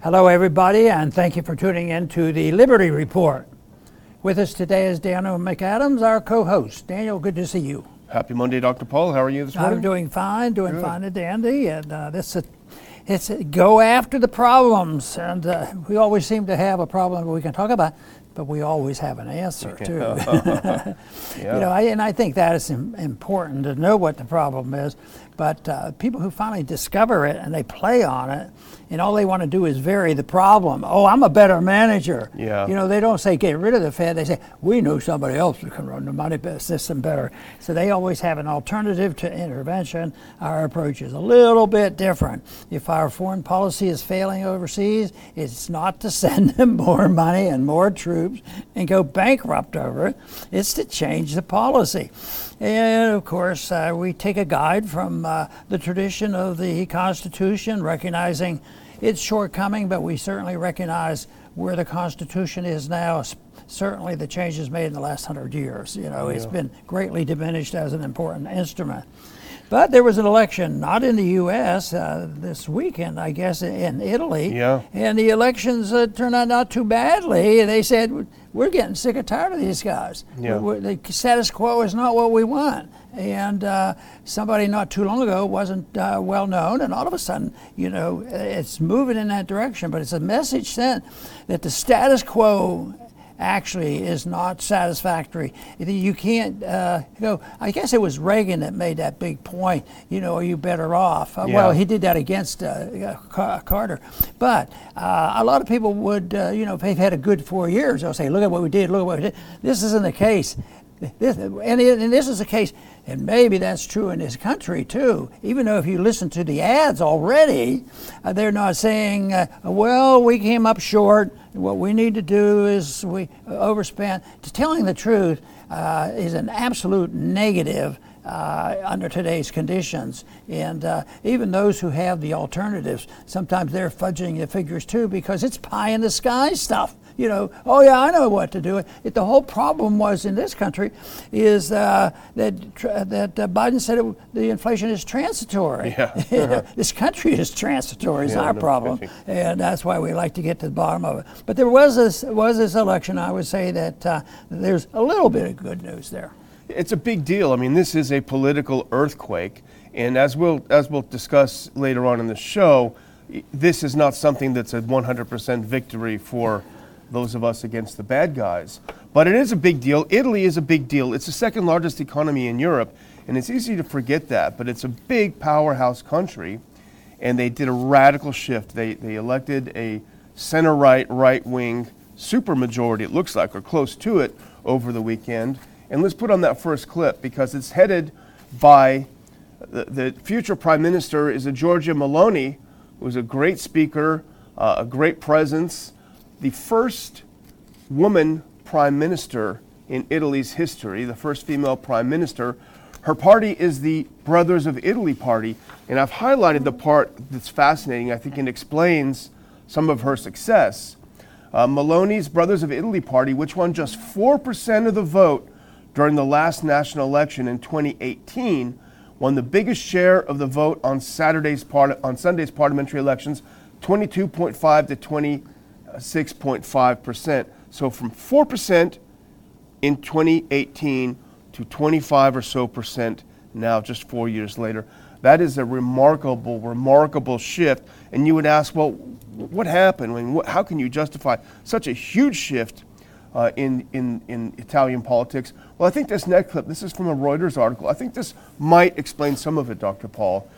Hello, everybody, and thank you for tuning in to the Liberty Report. With us today is Daniel McAdams, our co host. Daniel, good to see you. Happy Monday, Dr. Paul. How are you this morning? I'm doing fine, doing good. fine and dandy. And uh, this is it's go after the problems. And uh, we always seem to have a problem we can talk about, but we always have an answer, too. yeah. You know, I, and I think that is important to know what the problem is. But uh, people who finally discover it and they play on it, and all they want to do is vary the problem. Oh, I'm a better manager. Yeah. You know, they don't say get rid of the Fed. They say we know somebody else who can run the money system better. So they always have an alternative to intervention. Our approach is a little bit different. If our foreign policy is failing overseas, it's not to send them more money and more troops and go bankrupt over it. It's to change the policy. And of course, uh, we take a guide from uh, the tradition of the Constitution, recognizing its shortcoming, but we certainly recognize where the Constitution is now. Certainly, the changes made in the last hundred years. You know, yeah. it's been greatly diminished as an important instrument. But there was an election, not in the U.S. Uh, this weekend, I guess, in Italy. Yeah. And the elections uh, turned out not too badly. They said, we're getting sick and tired of these guys. Yeah. We're, we're, the status quo is not what we want. And uh, somebody not too long ago wasn't uh, well known, and all of a sudden, you know, it's moving in that direction. But it's a message sent that the status quo actually is not satisfactory. You can't uh, go. I guess it was Reagan that made that big point. You know, are you better off? Uh, yeah. Well, he did that against uh, Carter, but uh, a lot of people would, uh, you know, if they've had a good four years, they'll say, "Look at what we did. Look at what we did." This isn't the case. This, and, and this is the case, and maybe that's true in this country too. Even though if you listen to the ads already, uh, they're not saying, uh, "Well, we came up short. What we need to do is we overspent." Telling the truth uh, is an absolute negative uh, under today's conditions. And uh, even those who have the alternatives, sometimes they're fudging the figures too because it's pie in the sky stuff. You know, oh yeah, I know what to do. It, the whole problem was in this country is uh, that that uh, Biden said it, the inflation is transitory. Yeah. this country is transitory. Is yeah, our no problem, and that's why we like to get to the bottom of it. But there was this was this election. I would say that uh, there's a little bit of good news there. It's a big deal. I mean, this is a political earthquake, and as we'll as we'll discuss later on in the show, this is not something that's a 100% victory for those of us against the bad guys. But it is a big deal. Italy is a big deal. It's the second largest economy in Europe, and it's easy to forget that, but it's a big powerhouse country, and they did a radical shift. They, they elected a center right, right wing supermajority, it looks like, or close to it, over the weekend. And let's put on that first clip because it's headed by the, the future prime minister is a Giorgia Meloni, who's a great speaker, uh, a great presence, the first woman prime minister in Italy's history, the first female prime minister. Her party is the Brothers of Italy party, and I've highlighted the part that's fascinating. I think it explains some of her success. Uh, Meloni's Brothers of Italy party, which won just 4% of the vote during the last national election in 2018, won the biggest share of the vote on Saturday's part, on Sunday's parliamentary elections, 22.5 to 20. 6.5%. So from 4% in 2018 to 25 or so percent now, just four years later. That is a remarkable, remarkable shift. And you would ask, well, what happened? I mean, how can you justify such a huge shift uh, in, in, in Italian politics? Well, I think this next clip, this is from a Reuters article. I think this might explain some of it, Dr. Paul.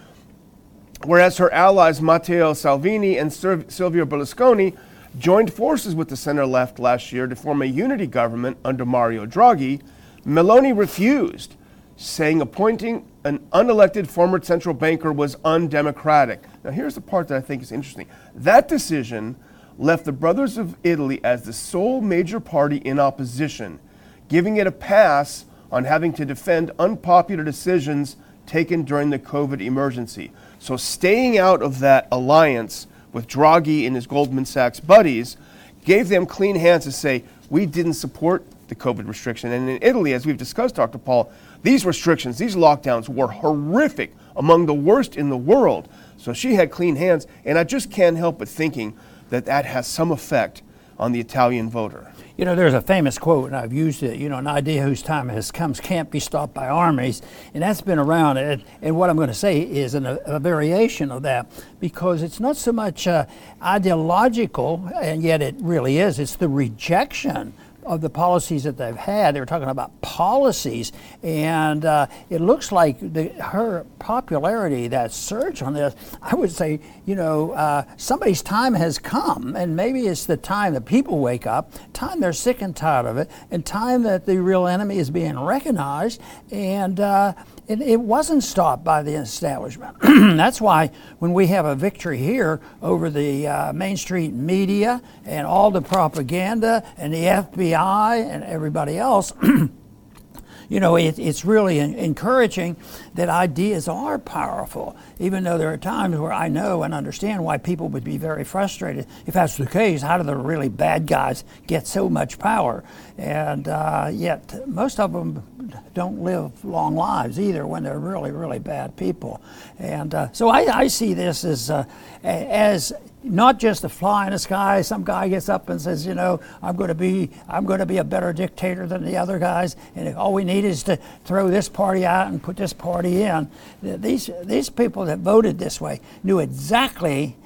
Whereas her allies, Matteo Salvini and Silvio Berlusconi, joined forces with the center left last year to form a unity government under Mario Draghi, Meloni refused, saying appointing an unelected former central banker was undemocratic. Now, here's the part that I think is interesting. That decision left the Brothers of Italy as the sole major party in opposition, giving it a pass on having to defend unpopular decisions taken during the COVID emergency. So, staying out of that alliance with Draghi and his Goldman Sachs buddies gave them clean hands to say, we didn't support the COVID restriction. And in Italy, as we've discussed, Dr. Paul, these restrictions, these lockdowns were horrific, among the worst in the world. So she had clean hands. And I just can't help but thinking that that has some effect on the Italian voter. You know, there's a famous quote, and I've used it. You know, an idea whose time has come can't be stopped by armies, and that's been around. And, and what I'm going to say is an, a, variation of that, because it's not so much uh, ideological, and yet it really is. It's the rejection of the policies that they've had. They were talking about policies, and uh, it looks like the, her popularity, that surge on this, I would say, you know, uh, somebody's time has come, and maybe it's the time that people wake up, time they're sick and tired of it, and time that the real enemy is being recognized, and uh, it, it wasn't stopped by the establishment. That's why when we have a victory here over the uh, Main Street media and all the propaganda and the FBI and everybody else, you know, it, it's really encouraging that ideas are powerful, even though there are times where I know and understand why people would be very frustrated. If that's the case, how do the really bad guys get so much power? And uh, yet, most of them don't live long lives either when they're really, really bad people. And uh, so I, I, see this as, uh, as not just a fly in the sky. Some guy gets up and says, you know, I'm going to be, I'm going to be a better dictator than the other guys, and all we need is to throw this party out and put this party in. These these people that voted this way knew exactly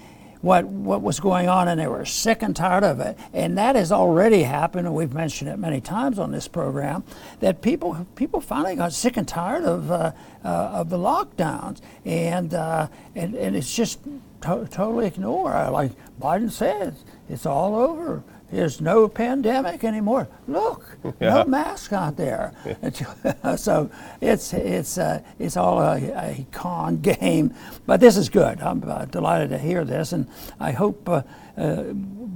what what was going on, and they were sick and tired of it. And that has already happened, and we've mentioned it many times on this program. That people people finally got sick and tired of uh, uh, of the lockdowns, and uh, and and it's just to- totally ignored. Like Biden says, it's all over. There's no pandemic anymore. Look, yeah. no mask out there. Yeah. so it's it's uh, it's all a, a, con game, but this is good. I'm uh, delighted to hear this, and I hope uh, uh,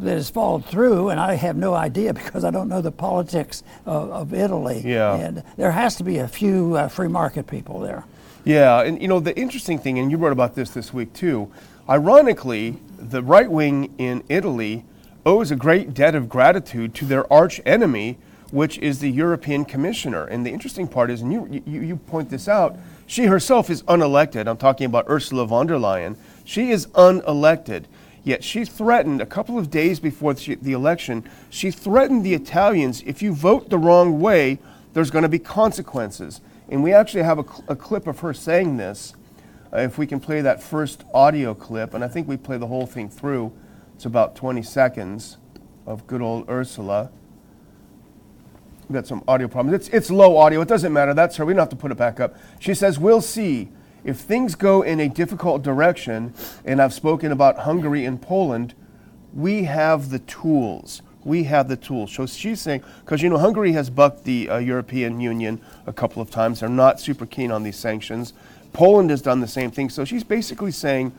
that it's followed through. And I have no idea because I don't know the politics of, of Italy. Yeah. And there has to be a few uh, free market people there. Yeah, and you know the interesting thing, and you wrote about this this week too. Ironically, the right wing in Italy owes a great debt of gratitude to their arch enemy, which is the European Commissioner. And the interesting part is, and you, you, you point this out, she herself is unelected. I'm talking about Ursula von der Leyen. She is unelected. Yet she threatened a couple of days before the election, she threatened the Italians if you vote the wrong way, there's going to be consequences. And we actually have a, cl- a clip of her saying this uh, if we can play that first audio clip, and I think we play the whole thing through, it's about 20 seconds of good old Ursula. We've got some audio problems. It's, it's low audio. It doesn't matter. That's her. We don't have to put it back up. She says, We'll see. If things go in a difficult direction, and I've spoken about Hungary and Poland, we have the tools. We have the tools. So she's saying, because you know, Hungary has bucked the uh, European Union a couple of times. They're not super keen on these sanctions. Poland has done the same thing. So she's basically saying,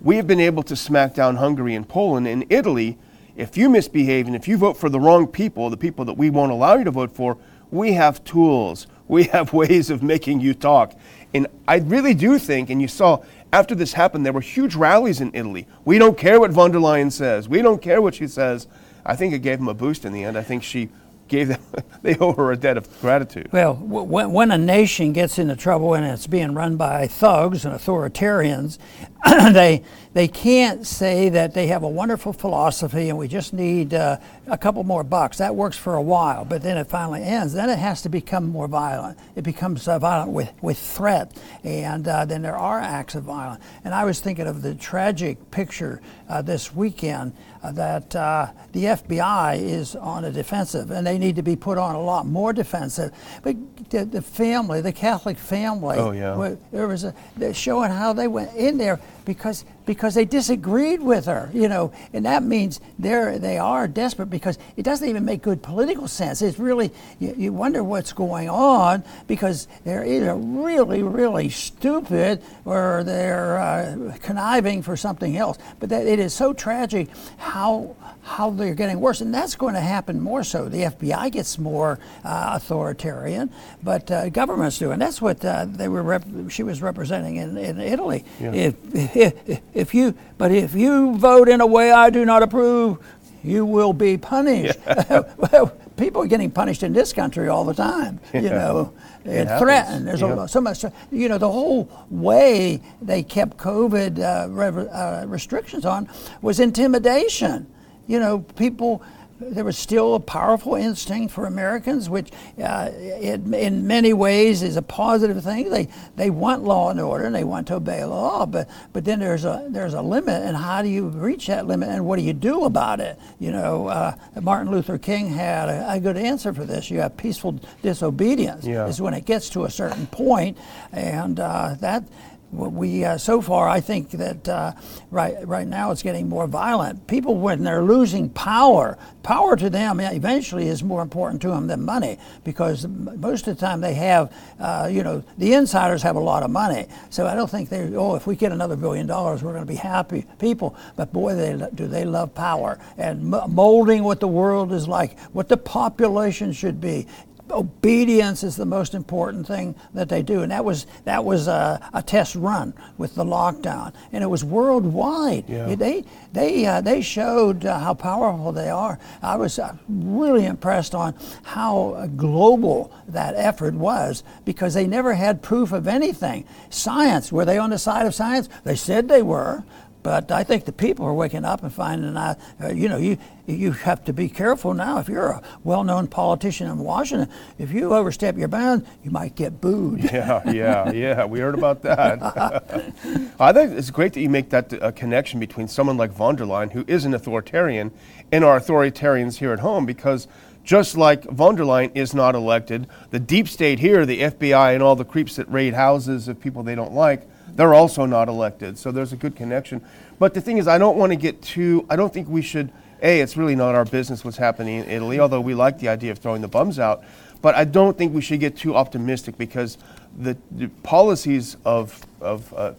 we have been able to smack down Hungary and Poland. And Italy, if you misbehave and if you vote for the wrong people, the people that we won't allow you to vote for, we have tools. We have ways of making you talk. And I really do think, and you saw after this happened, there were huge rallies in Italy. We don't care what von der Leyen says. We don't care what she says. I think it gave him a boost in the end. I think she gave them, they owe her a debt of gratitude. Well, when, when a nation gets into trouble and it's being run by thugs and authoritarians, they, they can't say that they have a wonderful philosophy and we just need uh, a couple more bucks. That works for a while, but then it finally ends. Then it has to become more violent. It becomes uh, violent with, with threat, and uh, then there are acts of violence. And I was thinking of the tragic picture uh, this weekend uh, that uh, the FBI is on a defensive, and they need to be put on a lot more defensive. But the, the family, the Catholic family, oh, yeah. there was a, showing how they went in there because because they disagreed with her, you know, and that means they're they are desperate because it doesn't even make good political sense. It's really you, you wonder what's going on because they're either really really stupid or they're uh, conniving for something else. But that it is so tragic how how they're getting worse, and that's going to happen more so. The FBI gets more uh, authoritarian, but uh, governments do, and that's what uh, they were. Rep- she was representing in, in Italy. Yeah. If, if, if you, but if you vote in a way I do not approve, you will be punished. well, people are getting punished in this country all the time. You know, and threatened. There's Yeah. a, so much. You know, the whole way they kept COVID uh, re- uh, restrictions on was intimidation. You know, people. There was still a powerful instinct for Americans, which uh, it, in many ways is a positive thing. They they want law and order and they want to obey the law, but but then there's a there's a limit, and how do you reach that limit, and what do you do about it? You know, uh, Martin Luther King had a, a good answer for this. You have peaceful disobedience. Yeah. Is when it gets to a certain point, and uh, that we uh, so far I think that uh, right right now it's getting more violent. People when they're losing power, power to them eventually is more important to them than money because most of the time they have, uh, you know, the insiders have a lot of money. So I don't think they oh if we get another billion dollars we're going to be happy people. But boy they do they love power and molding what the world is like, what the population should be obedience is the most important thing that they do, and that was that was a, a test run with the lockdown, and it was worldwide. Yeah. They they uh, they showed uh, how powerful they are. I was uh, really impressed on how global that effort was because they never had proof of anything. Science were they on the side of science? They said they were. But I think the people are waking up and finding out. Uh, you know, you you have to be careful now. If you're a well-known politician in Washington, if you overstep your bounds, you might get booed. Yeah, yeah, yeah. We heard about that. I think it's great that you make that uh, connection between someone like von der Leyen, who is an authoritarian, and our authoritarians here at home, because just like von der Leyen is not elected, the deep state here, the FBI, and all the creeps that raid houses of people they don't like, they're also not elected. So there's a good connection. But the thing is, I don't want to get too, I don't think we should, A, it's really not our business what's happening in Italy, although we like the idea of throwing the bums out. But I don't think we should get too optimistic because the, the policies of, of uh,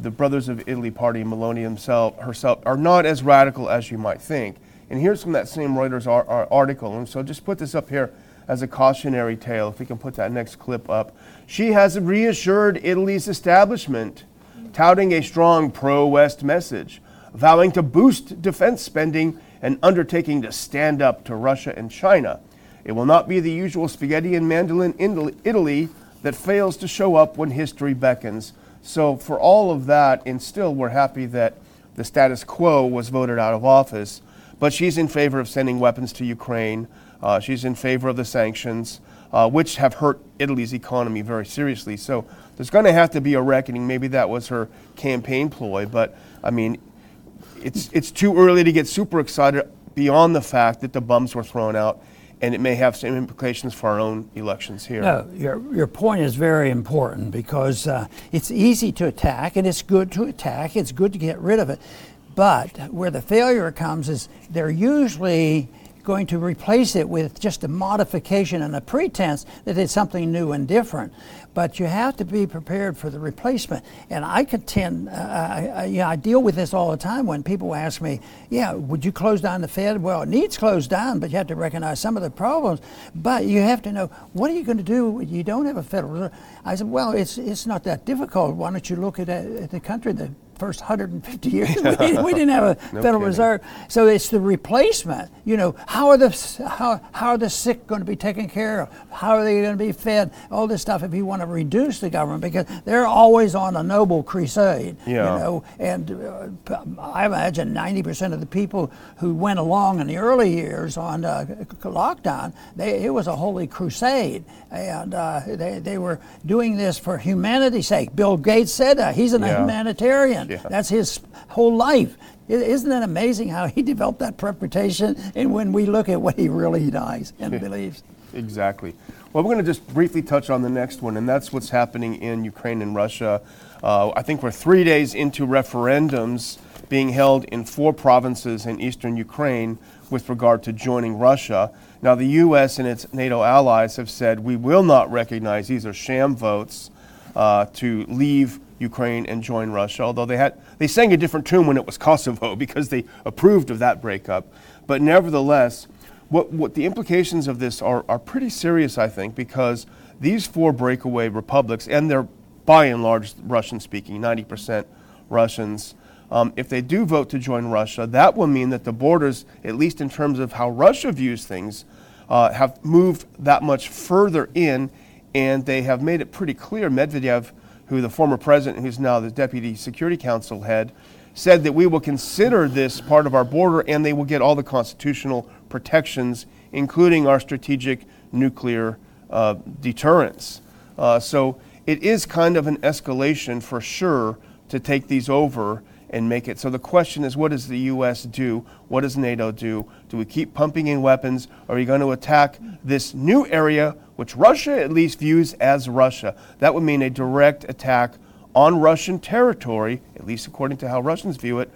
the Brothers of Italy party, Meloni himself, herself, are not as radical as you might think. And here's from that same Reuters ar- ar- article. And so just put this up here as a cautionary tale, if we can put that next clip up. She has reassured Italy's establishment, touting a strong pro West message, vowing to boost defense spending and undertaking to stand up to Russia and China. It will not be the usual spaghetti and mandolin Italy- Italy that fails to show up when history beckons. So, for all of that, and still, we're happy that the status quo was voted out of office. But she's in favor of sending weapons to Ukraine. Uh, she's in favor of the sanctions, uh, which have hurt Italy's economy very seriously. So, there's going to have to be a reckoning. Maybe that was her campaign ploy, but I mean, it's it's too early to get super excited beyond the fact that the bums were thrown out, and it may have some implications for our own elections here. No, your, your point is very important because uh, it's easy to attack and it's good to attack. It's good to get rid of it. But where the failure comes is they're usually going to replace it with just a modification and a pretense that it's something new and different. But you have to be prepared for the replacement. And I contend, uh, I, you know, I deal with this all the time when people ask me, yeah, would you close down the Fed? Well, it needs closed down, but you have to recognize some of the problems. But you have to know, what are you going to do when you don't have a Federal Reserve? I said, well, it's, it's not that difficult. Why don't you look at, at the country, the first 150 years, we, didn't, we didn't have a No Federal kidding. Reserve. So it's the replacement. You know, how are the how, how are the sick going to be taken care of? How are they going to be fed? All this stuff. If you want to reduce the government, because they're always on a noble crusade. Yeah. You know, and uh, I imagine 90% of the people who went along in the early years on uh, lockdown, they, it was a holy crusade, and uh, they they were doing this for humanity's sake. Bill Gates said that he's an Yeah. humanitarian. Yeah. That's his whole life. Isn't it amazing how he developed that reputation? And when we look at what he really does and believes. Exactly. Well, we're going to just briefly touch on the next one, and that's what's happening in Ukraine and Russia. Uh, I think we're three days into referendums being held in four provinces in eastern Ukraine with regard to joining Russia. Now, the U.S. and its NATO allies have said we will not recognize these are sham votes uh, to leave Ukraine and join Russia. Although they had they sang a different tune when it was Kosovo because they approved of that breakup. But nevertheless, what, what the implications of this are, are pretty serious, I think, because these four breakaway republics, and they're by and large Russian speaking, 90% Russians, um, if they do vote to join Russia, that will mean that the borders, at least in terms of how Russia views things, uh, have moved that much further in, and they have made it pretty clear. Medvedev, who the former president, who's now the deputy Security Council head, said that we will consider this part of our border and they will get all the constitutional protections, including our strategic nuclear uh, deterrence. Uh, so it is kind of an escalation for sure to take these over and make it. So the question is, what does the U.S. do? What does NATO do? Do we keep pumping in weapons? Are we going to attack this new area, which Russia at least views as Russia? That would mean a direct attack on Russian territory, at least according to how Russians view it,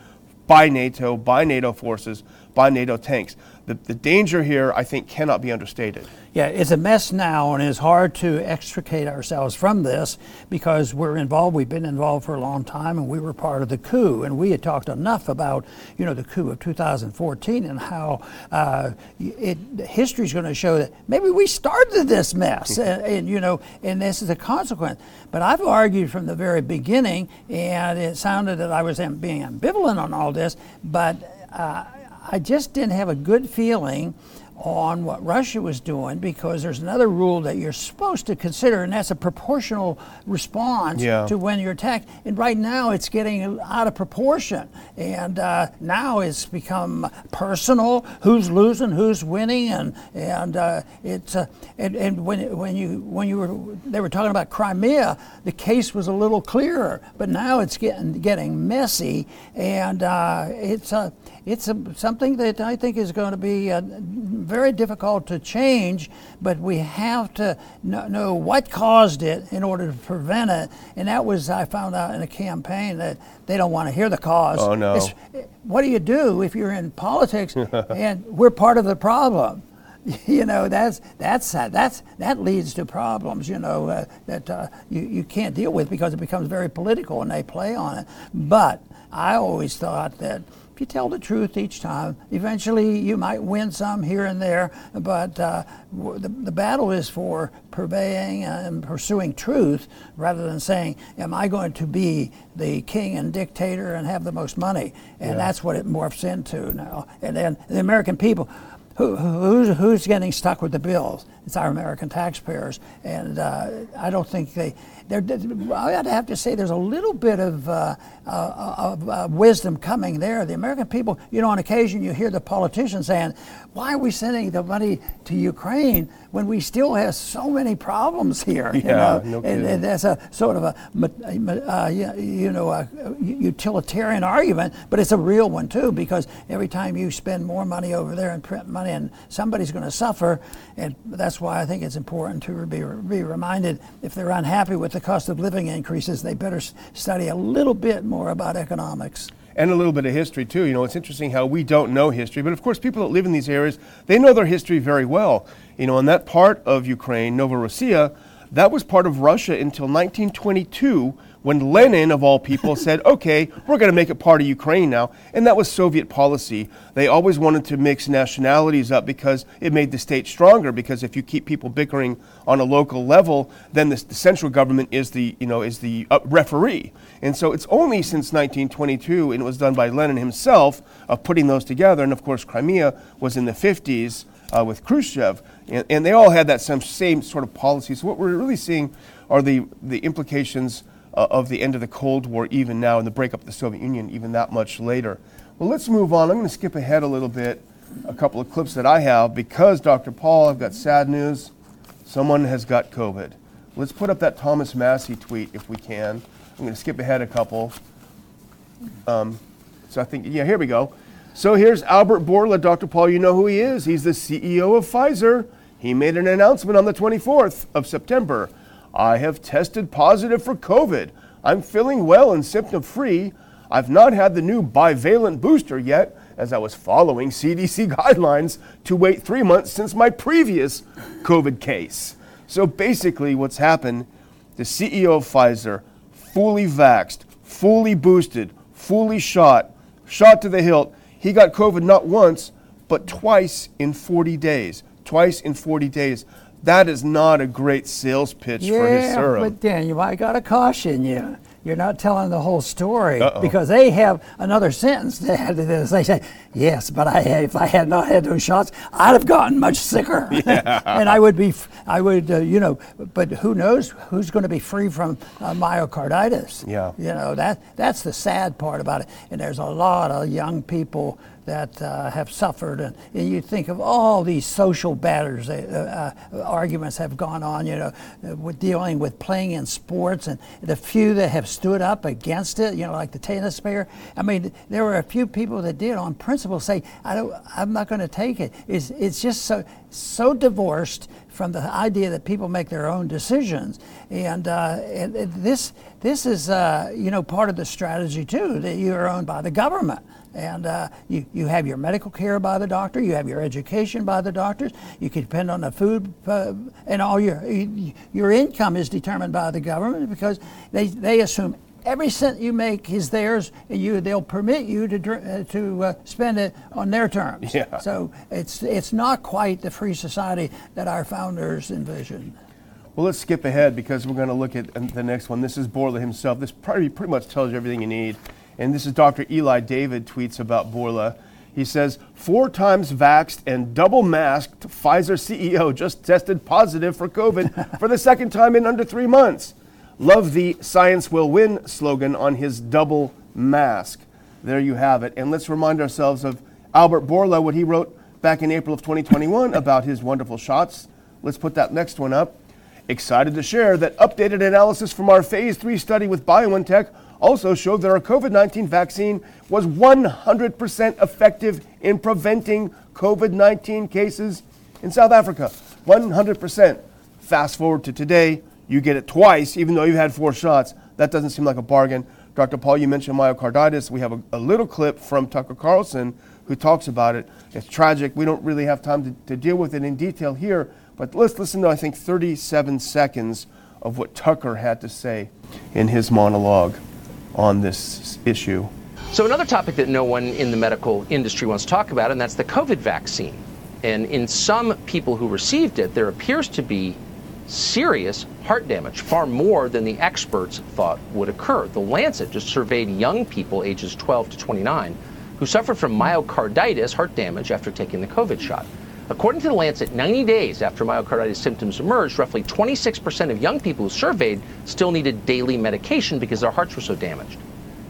by NATO, by NATO forces, by NATO tanks. The, the danger here, I think, cannot be understated. Yeah, it's a mess now, and it's hard to extricate ourselves from this because we're involved. We've been involved for a long time, and we were part of the coup. And we had talked enough about, you know, the coup of 2014 and how uh, it history is going to show that maybe we started this mess, and, and you know, and this is a consequence. But I've argued from the very beginning, and it sounded that I was being ambivalent on all this, but. Uh, I just didn't have a good feeling on what Russia was doing because there's another rule that you're supposed to consider, and that's a proportional response yeah. to when you're attacked. And right now, it's getting out of proportion, and uh, now it's become personal: who's losing, who's winning, and and uh, it's uh, and, and when when you when you were they were talking about Crimea, the case was a little clearer, but now it's getting getting messy, and uh, it's a it's a, something that I think is going to be uh, very difficult to change, but we have to know what caused it in order to prevent it. And that was, I found out in a campaign that they don't want to hear the cause. Oh, no. It's, what do you do if you're in politics and we're part of the problem? you know that's that's that's that leads to problems you know uh, that uh, you, you can't deal with because it becomes very political and they play on it but i always thought that if you tell the truth each time, eventually you might win some here and there, but uh, the, the battle is for purveying and pursuing truth rather than saying, Am I going to be the king and dictator and have the most money? And yeah. that's what it morphs into now. And then the American people, who, who's, who's getting stuck with the bills? It's our American taxpayers. And uh, I don't think they, I'd have to say there's a little bit of, uh, uh, of uh, wisdom coming there. The American people, you know, on occasion you hear the politicians saying, why are we sending the money to Ukraine when we still have so many problems here? You yeah, know? No and, and, that's a sort of a, uh, you know, a utilitarian argument, but it's a real one too, because every time you spend more money over there and print money, and somebody's going to suffer, and that's why I think it's important to be, be reminded if they're unhappy with the the cost of living increases, they better study a little bit more about economics. And a little bit of history, too. You know, it's interesting how we don't know history, but of course, people that live in these areas, they know their history very well. You know, in that part of Ukraine, Novorossiya, that was part of Russia until 1922 when Lenin, of all people, said, okay, we're going to make it part of Ukraine now. And that was Soviet policy. They always wanted to mix nationalities up because it made the state stronger. Because if you keep people bickering on a local level, then the, the central government is the, you know, is the uh, referee. And so it's only since 1922, and it was done by Lenin himself, of putting those together. And of course, Crimea was in the 50s uh, with Khrushchev. And, and they all had that same, same sort of policy. So what we're really seeing are the, the implications uh, of the end of the Cold War, even now, and the breakup of the Soviet Union, even that much later. Well, let's move on. I'm going to skip ahead a little bit, a couple of clips that I have, because, Dr. Paul, I've got sad news. Someone has got COVID. Let's put up that Thomas Massie tweet if we can. I'm going to skip ahead a couple. Um, so I think, yeah, here we go. So here's Albert Bourla, Dr. Paul. You know who he is. He's the CEO of Pfizer. He made an announcement on the 24th of September I have tested positive for COVID. I'm feeling well and symptom free. I've not had the new bivalent booster yet, as I was following CDC guidelines to wait three months since my previous COVID case. So basically, what's happened the CEO of Pfizer, fully vaxxed, fully boosted, fully shot, shot to the hilt, he got COVID not once, but twice in 40 days. Twice in 40 days that is not a great sales pitch yeah, for his serum. but Daniel, I got to caution you. you're not telling the whole story Uh-oh. because they have another sentence. That they say, "Yes, but I, if I had not had those shots, I'd have gotten much sicker, and I would be, I would, uh, you know. But who knows who's going to be free from uh, myocarditis? Yeah. you know that that's the sad part about it. And there's a lot of young people that uh, have suffered, and, and you think of all these social batters, uh, uh, arguments have gone on, you know, with dealing with playing in sports, and the few that have stood up against it, you know, like the tennis player. I mean, there were a few people that did, on principle, say, "I don't, I'm not going to take it." It's, it's just so so divorced from the idea that people make their own decisions, and, uh, and this this is uh, you know part of the strategy too that you are owned by the government and uh, you, you have your medical care by the doctor, you have your education by the doctors, you can depend on the food, uh, and all your your income is determined by the government because they, they assume every cent you make is theirs, and you they'll permit you to uh, to uh, spend it on their terms. Yeah. So it's it's not quite the free society that our founders envisioned. Well, let's skip ahead because we're going to look at the next one. This is Bourla himself. This probably pretty much tells you everything you need. And this is Dr. Eli David tweets about Bourla. He says, four times vaxxed and double masked Pfizer CEO just tested positive for COVID for the second time in under three months. Love the science will win slogan on his double mask. There you have it. And let's remind ourselves of Albert Bourla, what he wrote back in April of 2021 about his wonderful shots. Let's put that next one up. Excited to share that updated analysis from our phase three study with BioNTech also showed that our COVID 19 vaccine was 100% effective in preventing COVID 19 cases in South Africa. 100%. Fast forward to today, you get it twice, even though you've had four shots. That doesn't seem like a bargain. Dr. Paul, you mentioned myocarditis. We have a, a little clip from Tucker Carlson who talks about it. It's tragic. We don't really have time to, to deal with it in detail here, but let's listen to, I think, 37 seconds of what Tucker had to say in his monologue on this issue. So, another topic that no one in the medical industry wants to talk about, and that's the COVID vaccine. And in some people who received it, there appears to be serious heart damage, far more than the experts thought would occur. The Lancet just surveyed young people ages 12 to 29 who suffered from myocarditis, heart damage, after taking the COVID shot. According to the Lancet, 90 days after myocarditis symptoms emerged, roughly 26% of young people who surveyed still needed daily medication because their hearts were so damaged.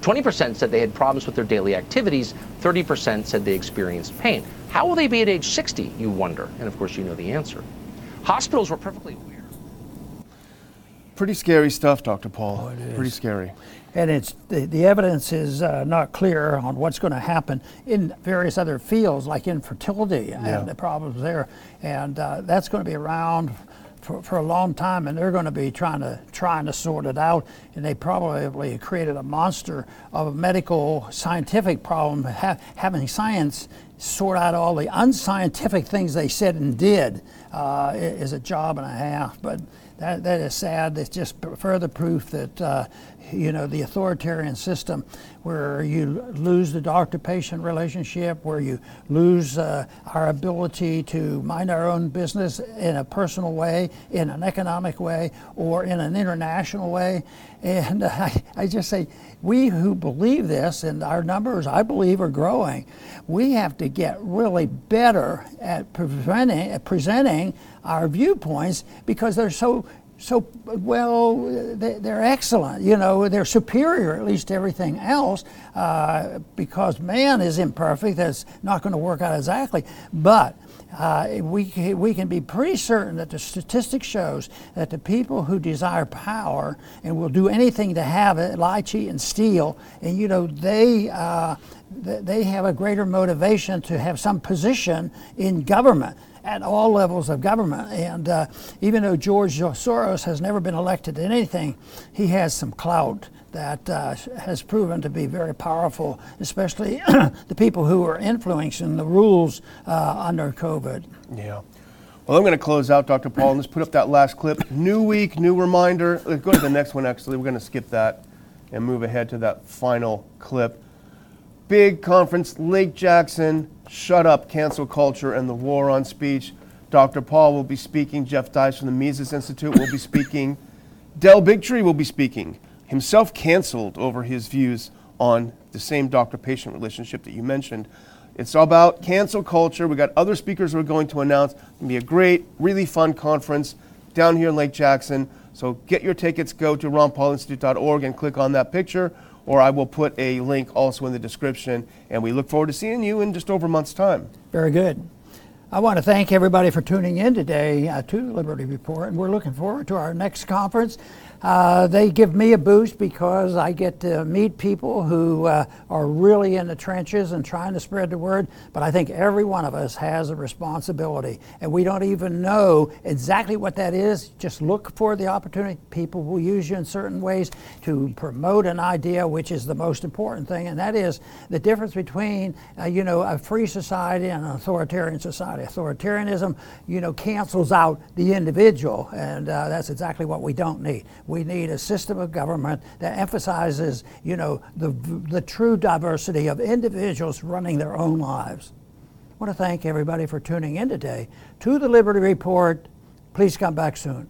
20% said they had problems with their daily activities. 30% said they experienced pain. How will they be at age 60, you wonder? And of course, you know the answer. Hospitals were perfectly. Pretty scary stuff, Dr. Paul. Oh, it is. Pretty scary. And it's the, the evidence is uh, not clear on what's going to happen in various other fields like infertility Yeah. and the problems there, and uh, that's going to be around for, for a long time, and they're going to be trying to trying to sort it out. And they probably created a monster of a medical scientific problem, ha- having science sort out all the unscientific things they said and did uh, is a job and a half. But that, that is sad. It's just further proof that uh, you know the authoritarian system, where you lose the doctor-patient relationship, where you lose uh, our ability to mind our own business in a personal way, in an economic way, or in an international way. And I, I just say, we who believe this, and our numbers, I believe, are growing, we have to get really better at preventing, at presenting our viewpoints because they're so so well they, they're excellent you know they're superior at least to everything else uh, because man is imperfect that's not going to work out exactly. But uh, we, we can be pretty certain that the statistics shows that the people who desire power and will do anything to have it lie cheat and steal and you know they uh, they have a greater motivation to have some position in government at all levels of government. And uh, even though George Soros has never been elected to anything, he has some clout that uh, has proven to be very powerful, especially the people who are influencing the rules uh, under COVID. Yeah. Well, I'm going to close out, Dr. Paul, and let's put up that last clip. New week, new reminder. Let's go to the next one, actually. We're going to skip that and move ahead to that final clip. Big conference, Lake Jackson, shut up, cancel culture, and the war on speech. Dr. Paul will be speaking. Jeff Deist from the Mises Institute will be speaking. Del Bigtree will be speaking. himself canceled over his views on the same doctor patient relationship that you mentioned. It's all about cancel culture. We got other speakers we're going to announce. It's going to be a great, really fun conference down here in Lake Jackson. So get your tickets, go to ronpaulinstitute.org and click on that picture, or I will put a link also in the description. And we look forward to seeing you in just over a month's time. Very good. I want to thank everybody for tuning in today uh, to the Liberty Report, and we're looking forward to our next conference. Uh, they give me a boost because I get to meet people who uh, are really in the trenches and trying to spread the word. But I think every one of us has a responsibility, and we don't even know exactly what that is. Just look for the opportunity. People will use you in certain ways to promote an idea, which is the most important thing, and that is the difference between, uh, you know, a free society and an authoritarian society. Authoritarianism, you know, cancels out the individual, and uh, that's exactly what we don't need. We need a system of government that emphasizes, you know, the, the true diversity of individuals running their own lives. I want to thank everybody for tuning in today to the Liberty Report. Please come back soon.